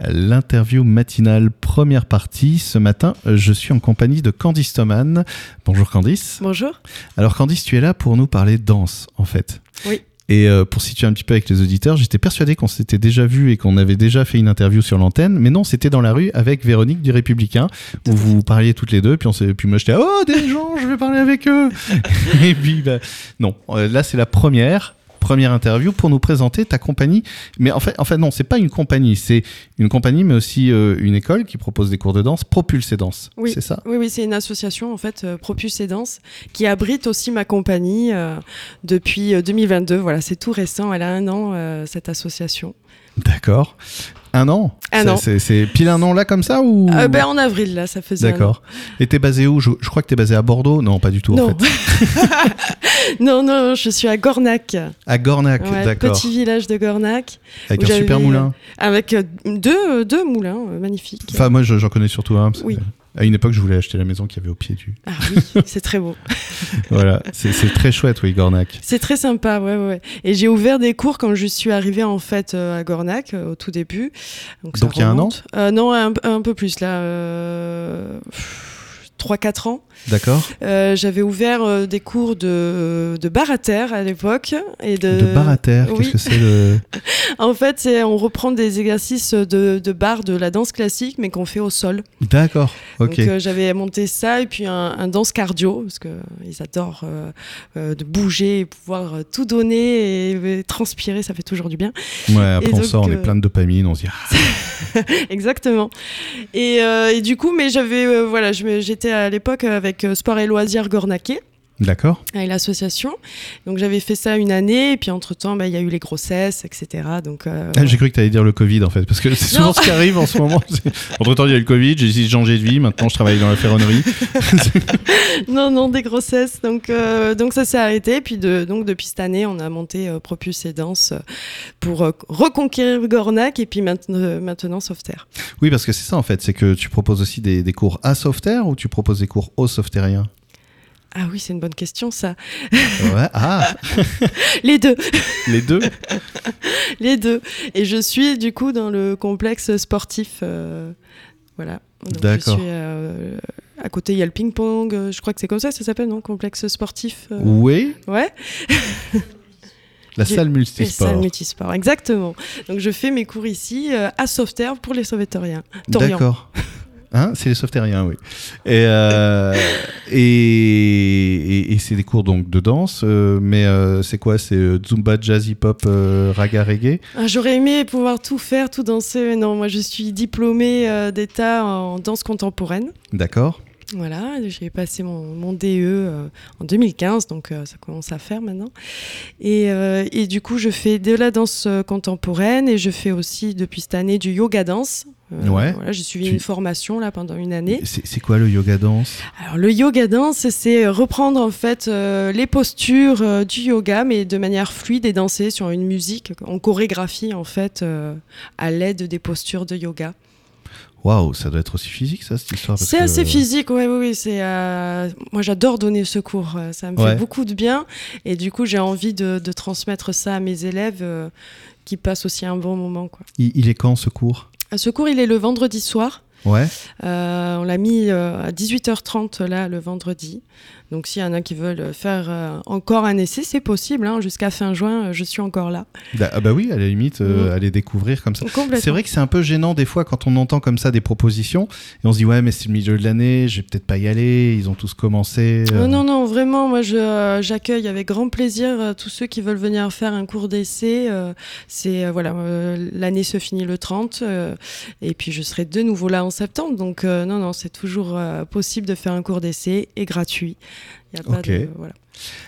L'interview matinale, première partie. Ce matin, je suis en compagnie de Candice Thoman. Bonjour Candice. Bonjour. Alors Candice, tu es là pour nous parler danse, en fait. Oui. Et euh, pour situer un petit peu avec les auditeurs, j'étais persuadé qu'on s'était déjà vu et qu'on avait déjà fait une interview sur l'antenne, mais non, c'était dans la rue avec Véronique du Républicain, où vous parliez toutes les deux, puis, on s'est- puis moi j'étais oh des gens, je vais parler avec eux. et puis bah, non, Euh, là c'est la première. Première interview pour nous présenter ta compagnie. Mais en fait, en fait non, c'est pas une compagnie, c'est une compagnie, mais aussi euh, une école qui propose des cours de danse, Propulse et Danse. Oui. C'est ça? Oui, oui, c'est une association en fait, euh, Propulse et Danse, qui abrite aussi ma compagnie euh, depuis euh, 2022. Voilà, c'est tout récent. Elle a un an euh, cette association. D'accord. Un an Un C'est- an. C'est pile un an là comme ça ou Euh, ben, en avril là, ça faisait. D'accord. Et t'es basé où? Je, je crois que t'es basé à Bordeaux. Non, pas du tout en Non. fait. non, non, je suis à Gornac, À Gornac, Ouais, d'accord. petit village de Gornac, Avec un super moulin. avec euh, deux, deux moulins euh, magnifiques. Enfin, moi, je- j'en connais surtout un. Oui. À une époque, je voulais acheter la maison qui avait au pied du. Ah oui, c'est très beau. voilà, c'est très chouette, oui, Gornac. C'est très sympa, ouais, ouais. Et j'ai ouvert des cours quand je suis arrivée en fait euh, à Gornac euh, au tout début. Donc, il y a un remonte. Euh, Non, un, un peu plus là. 3-4 ans. D'accord. Euh, J'avais ouvert euh, des cours de, de bar à terre à l'époque. et De, De bar à terre, oui. qu'est-ce que c'est le. En fait, c'est- on reprend des exercices de, de bar de la danse classique, mais qu'on fait au sol. D'accord, ok. Donc euh, j'avais monté ça et puis un, un danse cardio parce que euh, ils adorent de bouger et pouvoir tout donner et, et transpirer, ça fait toujours du bien. ouais, après, et on donc, sort, on est plein de dopamine, on se dit. Exactement. Et, euh, et du coup, mais j'avais euh, voilà, j'étais à l'époque avec euh, Sport et Loisirs Gornaquet. D'accord. avec l'association. Donc j'avais fait ça une année, et puis entre-temps, bah, il y a eu les grossesses, etc. Donc, euh, Ah, J'ai cru que t'allais dire le Covid en fait, parce que c'est souvent ce qui arrive en ce moment. Entre temps, il y a eu le Covid, j'ai décidé de changer de vie, maintenant je travaille dans la ferronnerie. non, non, des grossesses. Donc, euh, donc ça s'est arrêté. Puis de, donc depuis cette année, on a monté euh, Propulse et Danse pour reconquérir Gornac et puis maintenant, maintenant Sauveterre. Oui, parce que c'est ça en fait, c'est que tu proposes aussi des, des cours à Sauveterre ou tu proposes des cours au Sauveterrien Ah oui, c'est une bonne question ça. Ouais, ah, Les deux, les deux les deux. Et je suis du coup dans le complexe sportif. euh, voilà. D'accord. Je suis euh, à côté, il y a le ping-pong. euh, Je crois que c'est comme ça, que ça s'appelle, non Complexe sportif. euh, Oui, Ouais. la salle multisport. salle multisport, exactement. Donc je fais mes cours ici euh, à Sauveterre pour les sauveteriens. Toriens. D'accord. Hein, c'est les sauvetériens, oui. Et, euh, et, et, et c'est des cours donc de danse, euh, mais euh, c'est quoi? C'est Zumba, Jazz, Hip-Hop, euh, Raga, Reggae? Ah, J'aurais aimé pouvoir tout faire, tout danser, mais non, moi je suis diplômée d'État en danse contemporaine. D'accord. Voilà, j'ai passé mon, mon DE euh, en 2015, donc euh, ça commence à faire maintenant. Et, euh, et du coup, je fais de la danse euh, contemporaine et je fais aussi depuis cette année du yoga danse. Ouais. Voilà, j'ai suivi Tu- une formation là pendant une année. C'est quoi le yoga danse Alors le yoga dance, c'est reprendre en fait les postures du yoga, mais de manière fluide et danser sur une musique en chorégraphie en fait à l'aide des postures de yoga. Waouh, ça doit être aussi physique ça, cette histoire C'est que- assez physique, oui, oui, oui. C'est euh, moi j'adore donner ce cours, euh, ça me Ouais. fait beaucoup de bien et du coup j'ai envie de, de transmettre ça à mes élèves euh, qui passent aussi un bon moment quoi. Il, il est quand ce cours Ce cours il est le vendredi soir. Ouais. Euh, on l'a mis à 18h30 là le vendredi. Donc s'il y en a qui veulent faire euh, encore un essai, c'est possible. hein. Jusqu'à fin juin, euh, je suis encore là. Da- Ah bah oui, à la limite, euh, Mhm. aller découvrir comme ça. C'est vrai que c'est un peu gênant des fois quand on entend comme ça des propositions et on se dit ouais mais c'est le milieu de l'année, je vais peut-être pas y aller, ils ont tous commencé. euh. Oh non, non, vraiment, moi j'accueille avec grand plaisir tous ceux qui veulent venir faire un cours d'essai. c'est, voilà, l'année se finit le 30 euh, et puis je serai de nouveau là en septembre. Donc, non, non, c'est toujours possible de faire un cours d'essai et gratuit. Il y a pas de, voilà.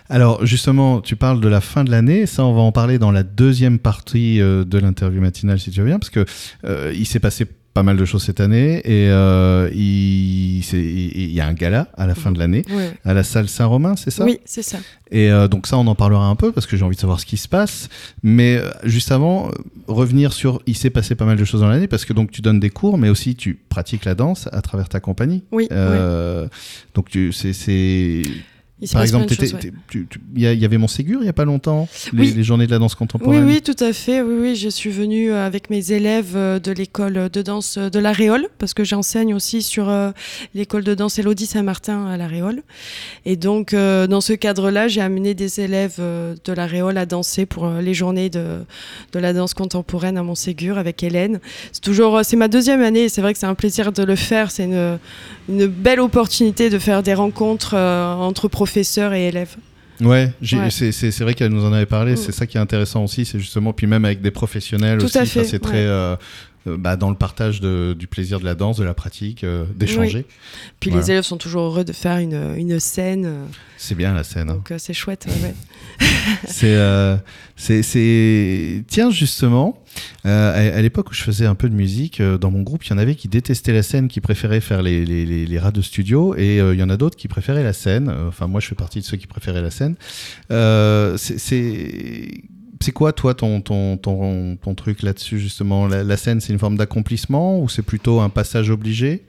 Alors justement, tu parles de la fin de l'année, ça on va en parler dans la deuxième partie euh, de l'interview matinale si tu veux bien, parce que euh, il s'est passé pas mal de choses cette année et euh, il, y a un gala à la fin de l'année Ouais. à la salle Saint-Romain, c'est ça? Oui, c'est ça. Et euh, donc ça, on en parlera un peu parce que j'ai envie de savoir ce qui se passe. Mais euh, juste avant, revenir sur, il s'est passé pas mal de choses dans l'année parce que donc tu donnes des cours, mais aussi tu pratiques la danse à travers ta compagnie. Oui, Euh, Donc tu, c'est, Il Par exemple, choses, ouais. il y, a- il y avait Montségur il n'y a pas longtemps, les, Oui. les journées de la danse Oui, contemporaine. oui, tout à fait. Oui, oui, je suis venue euh, avec mes élèves euh, de l'école de danse euh, de La Réole, parce que j'enseigne aussi sur euh, l'école de danse Élodie Saint-Martin à La Réole. Et donc, euh, dans ce cadre-là, j'ai amené des élèves de La Réole à danser pour les journées de, de la danse contemporaine à Montségur avec Hélène. C'est toujours, c'est ma deuxième année. et C'est vrai que c'est un plaisir de le faire. C'est une, une belle opportunité de faire des rencontres euh, entre professeurs et élèves. Ouais, c'est c'est- c'est vrai qu'elle nous en avait parlé. Mm. C'est ça qui est intéressant aussi, c'est justement, puis même avec des professionnels Tout aussi, c'est très ouais. euh, bah, dans le partage de- du plaisir de la danse, de la pratique, euh, d'échanger. Puis Voilà. les élèves sont toujours heureux de faire une, une scène. euh, C'est bien la scène. hein. Donc euh, c'est chouette. ouais. C'est, euh, c'est, tiens justement, euh, à, à l'époque où je faisais un peu de musique, euh, dans mon groupe, il y en avait qui détestaient la scène, qui préféraient faire les, les, les, les rats de studio, et euh, il y en a d'autres qui préféraient la scène. Euh, Enfin, moi, je fais partie de ceux qui préféraient la scène. Euh, c'est, c'est, quoi, toi, ton, ton, ton, ton truc là-dessus, justement? La, la scène, c'est une forme d'accomplissement ou c'est plutôt un passage obligé?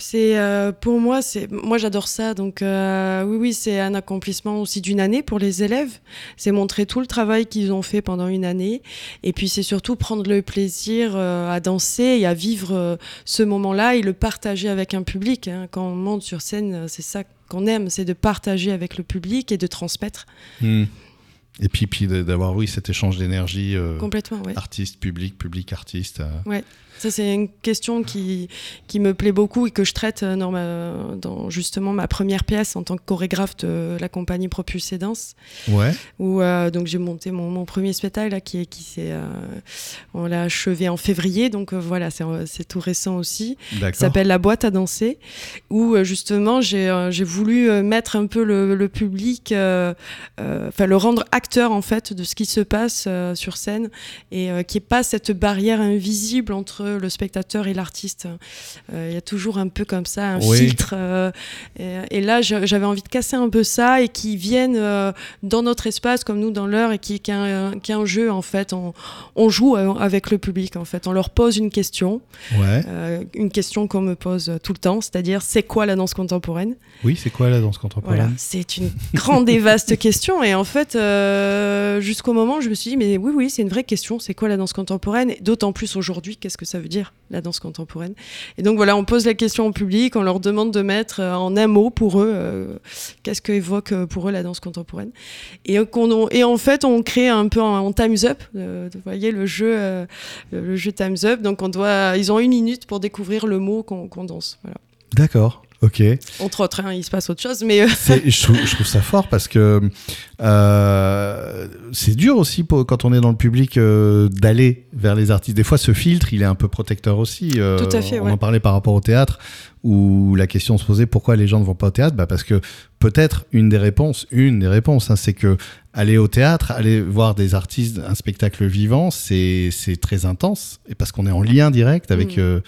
C'est euh, pour moi, c'est moi j'adore ça. Donc euh, oui, oui, c'est un accomplissement aussi d'une année pour les élèves. C'est montrer tout le travail qu'ils ont fait pendant une année, et puis c'est surtout prendre le plaisir euh, à danser et à vivre euh, ce moment-là et le partager avec un public. hein. Quand on monte sur scène, c'est ça qu'on aime, c'est de partager avec le public et de transmettre Et puis, puis d'avoir, oui, cet échange d'énergie euh, complètement. Ouais. artiste, public, public, artiste. euh. Ça, c'est une question qui, qui me plaît beaucoup et que je traite euh, dans, ma- dans justement ma première pièce en tant que chorégraphe de la compagnie Propulsé Danse, Ouais. où euh, donc j'ai monté mon, mon premier spectacle là, qui, qui s'est, euh, on l'a achevé en février, donc voilà, c'est, tout récent aussi. qui D'accord. s'appelle La boîte à danser, où justement j'ai j'ai voulu mettre un peu le, le public, enfin le rendre acteur en fait de ce qui se passe euh, sur scène et euh, n'y ait pas cette barrière invisible entre le spectateur et l'artiste. Euh, Il y a toujours un peu comme ça un Oui. filtre. euh, et, et là j'avais envie de casser un peu ça et qu'ils viennent dans notre espace comme nous dans leur et qui qui est un, qui est un jeu en fait. On, on joue avec le public en fait. On leur pose une question. Ouais. Une question qu'on me pose tout le temps, c'est-à-dire c'est quoi la danse contemporaine? Oui, c'est quoi la danse Voilà, contemporaine c'est une grande et vaste question. Et en fait, euh, jusqu'au moment, où je me suis dit, mais oui, oui, c'est une vraie question, c'est quoi la danse contemporaine? D'autant plus aujourd'hui, qu'est-ce que ça veut dire la danse contemporaine? Et donc voilà, on pose la question au public, on leur demande de mettre euh, en un mot pour eux, euh, qu'est-ce que évoque pour eux la danse contemporaine? Et, qu'on- et en fait, on crée un peu en, Time's Up, vous voyez le jeu, le, jeu Time's Up. Donc on doit, ils ont une minute pour découvrir le mot qu'on danse. D'accord. Ok. Entre autres, hein, il se passe autre chose, mais euh, je, trouve, je trouve ça fort parce que euh, c'est dur aussi pour, quand on est dans le public euh, d'aller vers les artistes. Des fois, ce filtre, il est un peu protecteur aussi. Tout à fait, On ouais. en parlait par rapport au théâtre où la question se posait pourquoi les gens ne vont pas au théâtre? Bah Parce que peut-être une des réponses, une des réponses, hein, c'est que aller au théâtre, aller voir des artistes, un spectacle vivant, c'est c'est très intense. Et parce qu'on est en lien direct avec Mm.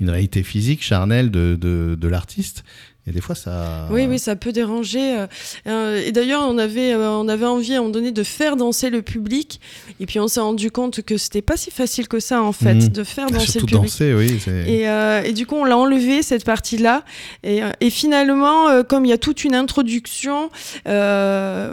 Une réalité physique, charnelle de l'artiste. Et des fois, ça. Oui, oui, ça peut déranger. euh, euh, et d'ailleurs, on avait, euh, on avait envie à un moment donné de faire danser le public. Et puis, on s'est rendu compte que c'était pas si facile que ça, en fait, Mhm. de faire danser Surtout le public. danser, oui. Et, euh, et du coup, on l'a enlevé cette partie-là. Et, et finalement, comme il y a toute une introduction,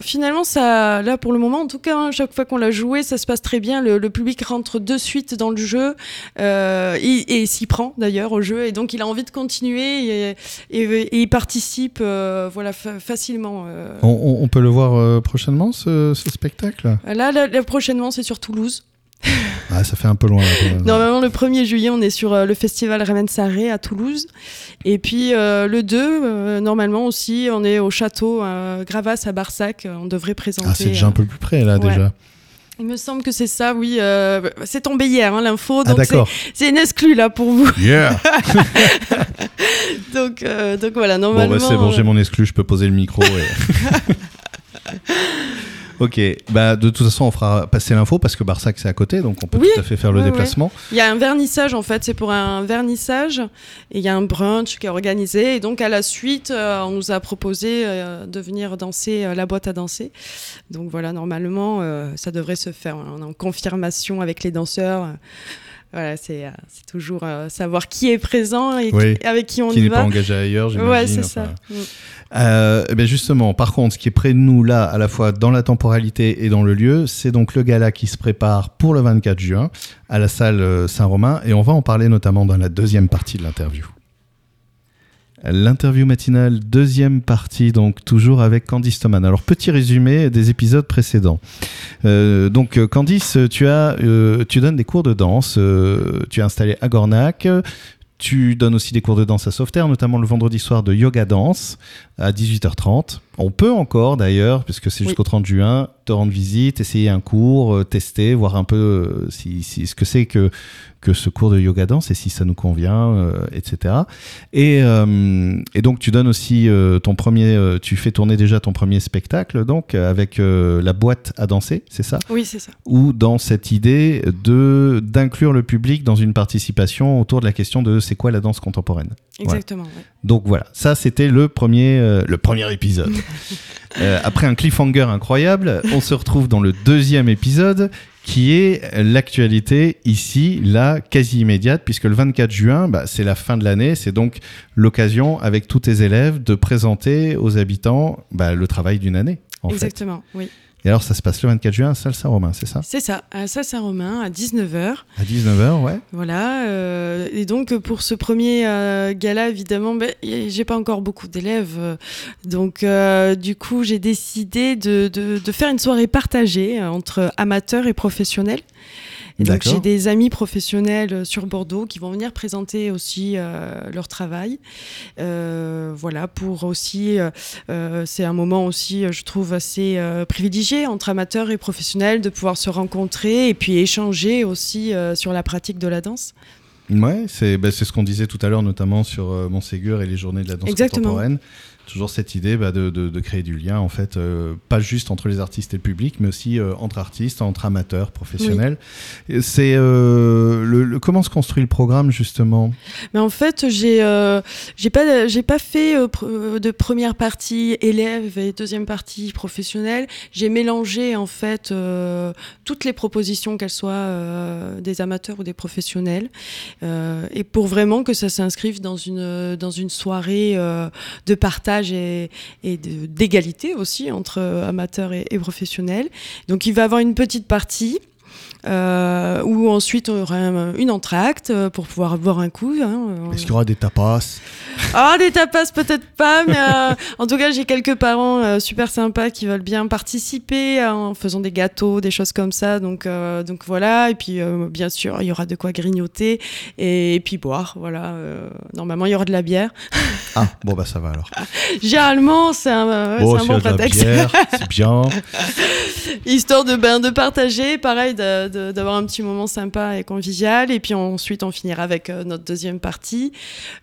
finalement, ça, là pour le moment, en tout cas, hein, chaque fois qu'on l'a joué, ça se passe très bien. Le, le public rentre de suite dans le jeu et, et s'y prend d'ailleurs au jeu. Et donc, il a envie de continuer et, et- il participe, euh, voilà, fa- facilement. euh. On, peut le voir euh, prochainement, ce, ce spectacle? Là, là, là, prochainement, c'est sur Toulouse. Ah, ça fait un peu loin. Là. Normalement, le 1er juillet, on est sur euh, le festival Remensaré à Toulouse. Et puis euh, le 2, euh, normalement aussi, on est au château Gravas à Barsac. On devrait présenter. Ah, c'est déjà un peu plus près, là, ouais. déjà. Il me semble que c'est ça, oui. euh, c'est tombé hier, hein, l'info. Ah, Donc c'est- d'accord. c'est une exclue, là, pour vous. Yeah Donc, euh, donc voilà, Bon, normalement. bah, c'est bon, j'ai euh, mon exclu, je peux poser le micro. et- ok, bah, de toute façon, on fera passer l'info parce que Barsac, c'est à côté, donc on peut Oui, tout à fait faire le ouais, déplacement. Il y a un vernissage en fait, c'est pour un vernissage et il y a un brunch qui est organisé et donc à la suite euh, on nous a proposé euh, de venir danser euh, la boîte à danser. Donc voilà, normalement ça devrait se faire. On est en confirmation avec les danseurs. voilà, c'est toujours savoir qui est présent et Oui. qui- avec qui on Qui y n'est va. pas engagé ailleurs, j'imagine. Ouais, c'est enfin. ça. Bien justement, par contre, ce qui est près de nous là, à la fois dans la temporalité et dans le lieu, c'est donc le gala qui se prépare pour le 24 juin à la salle euh, Saint-Romain et on va en parler notamment dans la deuxième partie de l'interview. L'interview matinale, deuxième partie, donc toujours avec Candice Thoman. Alors, petit résumé des épisodes précédents. Euh, donc, Candice, tu, as, tu donnes des cours de danse, tu es installé à Gornac, tu donnes aussi des cours de danse à Sauveterre, notamment le vendredi soir de yoga danse à 18h30. On peut encore d'ailleurs, puisque c'est Oui. jusqu'au 30 juin, te rendre visite, essayer un cours, euh, tester, voir un peu euh, si, si- ce que c'est que, que ce cours de yoga danse et si ça nous convient, euh, etc. Et, euh, et donc tu donnes aussi euh, ton premier, tu fais tourner déjà ton premier spectacle donc avec la boîte à danser, c'est ça? Oui, c'est ça. ou dans cette idée de d'inclure le public dans une participation autour de la question de c'est quoi la danse contemporaine? Exactement. ouais. Donc voilà, ça c'était le premier euh, le premier épisode. Euh, après un cliffhanger incroyable, on se retrouve dans le deuxième épisode qui est l'actualité ici, là, quasi immédiate, puisque le 24 juin, bah, c'est la fin de l'année, c'est donc l'occasion avec tous tes élèves de présenter aux habitants bah, le travail d'une année. En fait. Exactement. Oui. Et alors ça se passe le 24 juin à Salle Saint-Romain, c'est ça? C'est ça. À ça, Saint-Romain, à 19h. À 19h, ouais. Voilà. euh, et donc, pour ce premier euh, gala, évidemment, ben, j'ai pas encore beaucoup d'élèves. euh, donc, du coup, j'ai décidé de, de- de faire une soirée partagée entre amateurs et professionnels. Et donc, j'ai des amis professionnels euh, sur Bordeaux qui vont venir présenter aussi euh, leur travail. Euh, voilà, pour aussi, euh, c'est un moment aussi, je trouve, assez privilégié entre amateurs et professionnels de pouvoir se rencontrer et puis échanger aussi sur la pratique de la danse. Ouais, c'est bah, c'est ce qu'on disait tout à l'heure, notamment sur Montségur et les journées de la danse Exactement. contemporaine. Toujours cette idée bah, de, de- de créer du lien, en fait, euh, pas juste entre les artistes et le public, mais aussi euh, entre artistes, entre amateurs, professionnels. C'est euh, le, le- comment se construit le programme justement? Mais en fait, j'ai j'ai pas j'ai pas fait de première partie élève et deuxième partie professionnelle. J'ai mélangé en fait toutes les propositions, qu'elles soient des amateurs ou des professionnels, et pour vraiment que ça s'inscrive dans une dans une soirée de partage et, d'égalité aussi entre amateurs et, et professionnels. Donc il va avoir une petite partie. Euh, où ensuite on aura un- une entracte euh, pour pouvoir boire un coup. hein, euh, Est-ce qu'il y aura des tapas? Ah, des tapas peut-être pas, mais euh, en tout cas, j'ai quelques parents euh, super sympas qui veulent bien participer en faisant des gâteaux, des choses comme ça. Donc, donc voilà. Et puis, bien sûr, il y aura de quoi grignoter et, et puis boire. Voilà. normalement, il y aura de la bière. Ah, bon bah ça va alors. Généralement, c'est un, euh, bon, un bon prétexte. c'est bien. Histoire de, ben, de partager, pareil, de- de- d'avoir un petit moment sympa et convivial. Et puis ensuite, on finira avec euh, notre deuxième partie.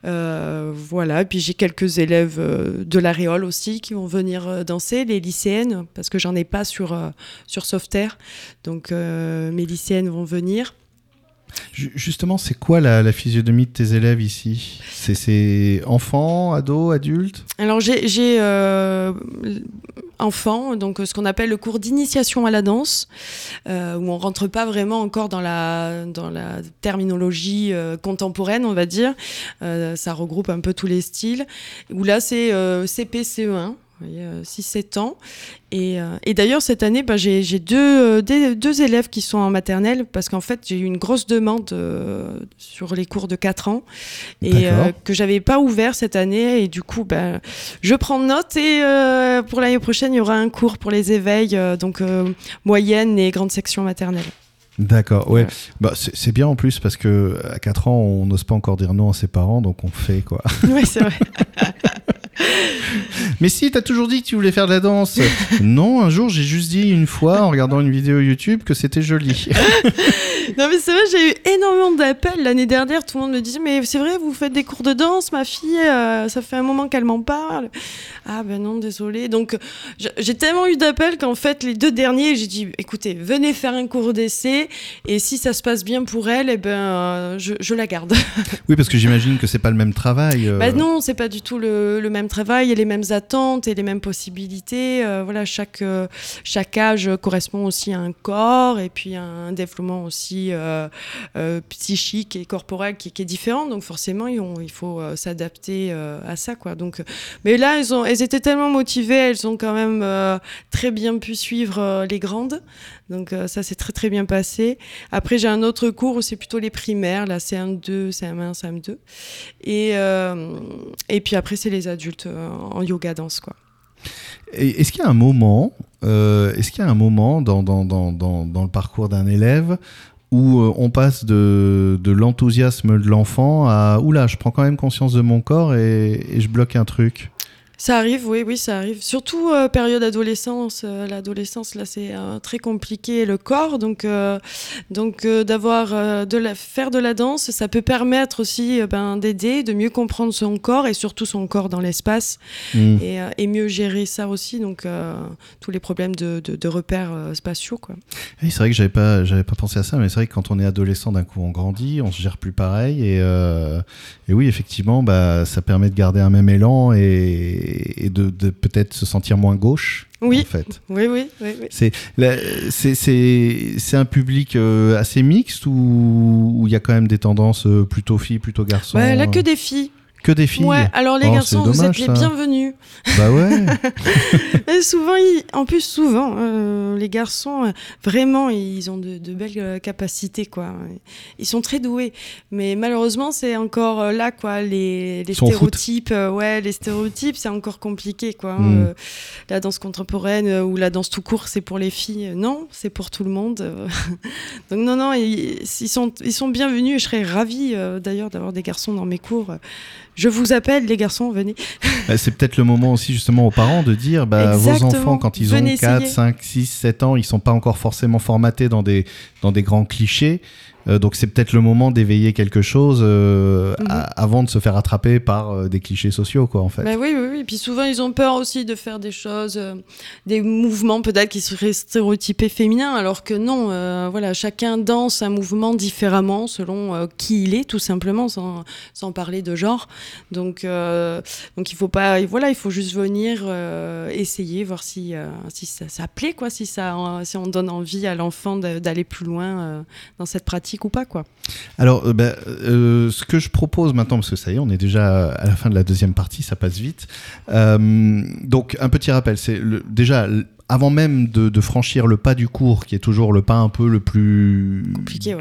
Euh, voilà. Puis j'ai quelques élèves euh, de la Réole aussi qui vont venir euh, danser, les lycéennes, parce que j'en ai pas sur, sur Sauveterre. Donc mes lycéennes vont venir. Ju- Justement, c'est quoi la, la physionomie de tes élèves ici? C'est- enfants, ados, adultes Alors j'ai euh, enfant, donc euh, ce qu'on appelle le cours d'initiation à la danse, euh, où on rentre pas vraiment encore dans la terminologie euh, contemporaine, on va dire. Ça regroupe un peu tous les styles. Où là c'est CP CE1. Vous voyez, euh, 6-7 ans. Et, euh, et d'ailleurs, cette année, bah, j'ai j'ai deux, euh, des- deux élèves qui sont en maternelle parce qu'en fait, j'ai eu une grosse demande euh, sur les cours de 4 ans et euh, que j'avais pas ouvert cette année. Et du coup, ben, je prends note et euh, pour l'année prochaine, il y aura un cours pour les éveils, donc moyenne et grande section maternelle. D'accord, ouais. Bah, c'est c'est bien en plus parce que à 4 ans, on n'ose pas encore dire non à ses parents, donc on fait quoi. oui, c'est vrai. Mais si, t'as toujours dit que tu voulais faire de la danse. non, un jour, j'ai juste dit une fois en regardant une vidéo YouTube que c'était joli. Non mais c'est vrai, j'ai eu énormément d'appels l'année dernière. Tout le monde me disait mais c'est vrai, vous faites des cours de danse, ma fille, euh, ça fait un moment qu'elle m'en parle. Ah ben non, désolé. Donc j'ai tellement eu d'appels qu'en fait les deux derniers, j'ai dit écoutez, venez faire un cours d'essai et si ça se passe bien pour elle, eh ben euh, je, je la garde. oui, parce que j'imagine que c'est pas le même travail. euh. Bah non, c'est pas du tout le, le même travail et les mêmes attentes et les mêmes possibilités. Euh, voilà, chaque, euh, chaque âge correspond aussi à un corps et puis à un développement aussi euh, psychique et corporel qui, qui, est différent. Donc forcément, il, il faut s'adapter à ça. Quoi. Donc, mais là, elles, ont, elles étaient tellement motivées, elles ont quand même très bien pu suivre les grandes. Donc ça s'est très très bien passé. Après, j'ai un autre cours où c'est plutôt les primaires, là, CM2, CM1, CM2. Et, et puis après, c'est les adultes en yoga danse. Quoi. Est-ce qu'il y a un moment, euh, est-ce qu'il y a un moment dans, dans, dans, dans le parcours d'un élève où euh, on passe de, de l'enthousiasme de l'enfant à oula, je prends quand même conscience de mon corps et je bloque un truc? Ça arrive, oui, oui, ça arrive. Surtout euh, période adolescence. Euh, l'adolescence, là, c'est euh, très compliqué le corps, donc donc d'avoir de la faire de la danse, ça peut permettre aussi ben, d'aider, de mieux comprendre son corps et surtout son corps dans l'espace mmh. et, et, mieux gérer ça aussi. Donc tous les problèmes de, de, repères spatiaux, quoi. C'est vrai que j'avais pas j'avais pas pensé à ça, mais c'est vrai que quand on est adolescent, d'un coup, on grandit, on se gère plus pareil et, et oui, effectivement, bah ça permet de garder un même élan et et, de, peut-être se sentir moins gauche. Oui. En fait. Oui, oui, oui. C'est, c'est, un public euh, assez mixte ou il y a quand même des tendances euh, plutôt filles, plutôt garçons bah, Là, que des filles. Que des filles. Ouais, alors les oh, garçons, vous êtes les bienvenus. Bah ouais. et souvent, en plus, souvent, euh, les garçons, euh, vraiment, ils ont de, belles euh, capacités, quoi. Ils sont très doués. Mais malheureusement, c'est encore là, quoi. Les, les stéréotypes, ouais, les stéréotypes, c'est encore compliqué, quoi. Hmm. la danse contemporaine ou la danse tout court, c'est pour les filles. Non, c'est pour tout le monde. Donc, non, non, ils, ils, sont, ils sont bienvenus. Et je serais ravie, d'ailleurs, d'avoir des garçons dans mes cours je vous appelle, les garçons, venez. Bah, c'est peut-être le moment aussi, justement, aux parents de dire bah, vos enfants, quand ils ont 4, 5, 6, 7 ans, ils sont pas encore forcément formatés dans des, dans des grands clichés. Euh, donc c'est peut-être le moment d'éveiller quelque chose euh, mhm. avant de se faire attraper par euh, des clichés sociaux, quoi, en fait. Bah oui, oui, oui. Et puis souvent, ils ont peur aussi de faire des choses, des mouvements peut-être qui seraient stéréotypés féminins, alors que non, voilà, chacun danse un mouvement différemment selon qui il est, tout simplement, sans, sans parler de genre. Donc, donc il faut pas, voilà, il faut juste venir essayer, voir si, si ça, plaît, quoi, si, ça, si on donne envie à l'enfant d'aller plus loin dans cette pratique ou pas quoi. Alors, euh, euh, ce que je propose maintenant, parce que ça y est, on est déjà à la fin de la deuxième partie, ça passe vite. Euh, donc, un petit rappel, c'est déjà avant même de, franchir le pas du cours, qui est toujours le pas un peu le plus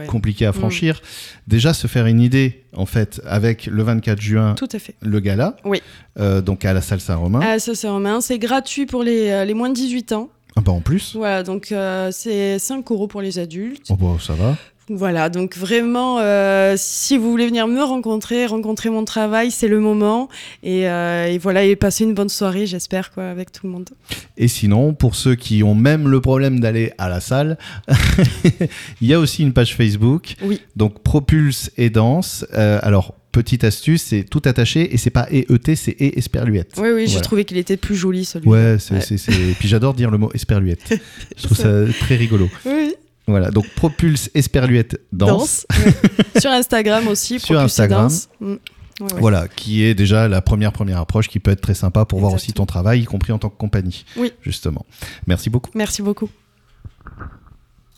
compliqué, à mm. franchir, déjà se faire une idée, en fait, avec le 24 juin, Tout à fait. le gala, oui. donc à la salle Saint-Romain. À la salle Saint-Romain, c'est gratuit pour les, les, moins de 18 ans. Ah bah en plus Voilà, donc c'est 5 euros pour les adultes. Oh bah ça va. Voilà, donc vraiment, euh, si vous voulez venir me rencontrer, rencontrer mon travail, c'est le moment. Et, euh, et, voilà, et passer une bonne soirée, j'espère, quoi, avec tout le monde. Et sinon, pour ceux qui ont même le problème d'aller à la salle, il y a aussi une page Facebook. Oui. Donc Propulse et Danse. Euh, alors, petite astuce, c'est tout attaché et c'est pas EET, c'est E Esperluette. Oui, oui, j'ai trouvé qu'il était plus joli celui-là. Ouais, c'est, et puis j'adore dire le mot Esperluette. Je trouve ça très rigolo. Oui. Voilà, donc Propulse Esperluette Danse. Sur Instagram aussi, Sur Instagram. Mm. Voilà, qui est déjà la première première approche qui peut être très sympa pour voir aussi ton travail, y compris en tant que compagnie. Oui. Justement. Merci beaucoup. Merci beaucoup.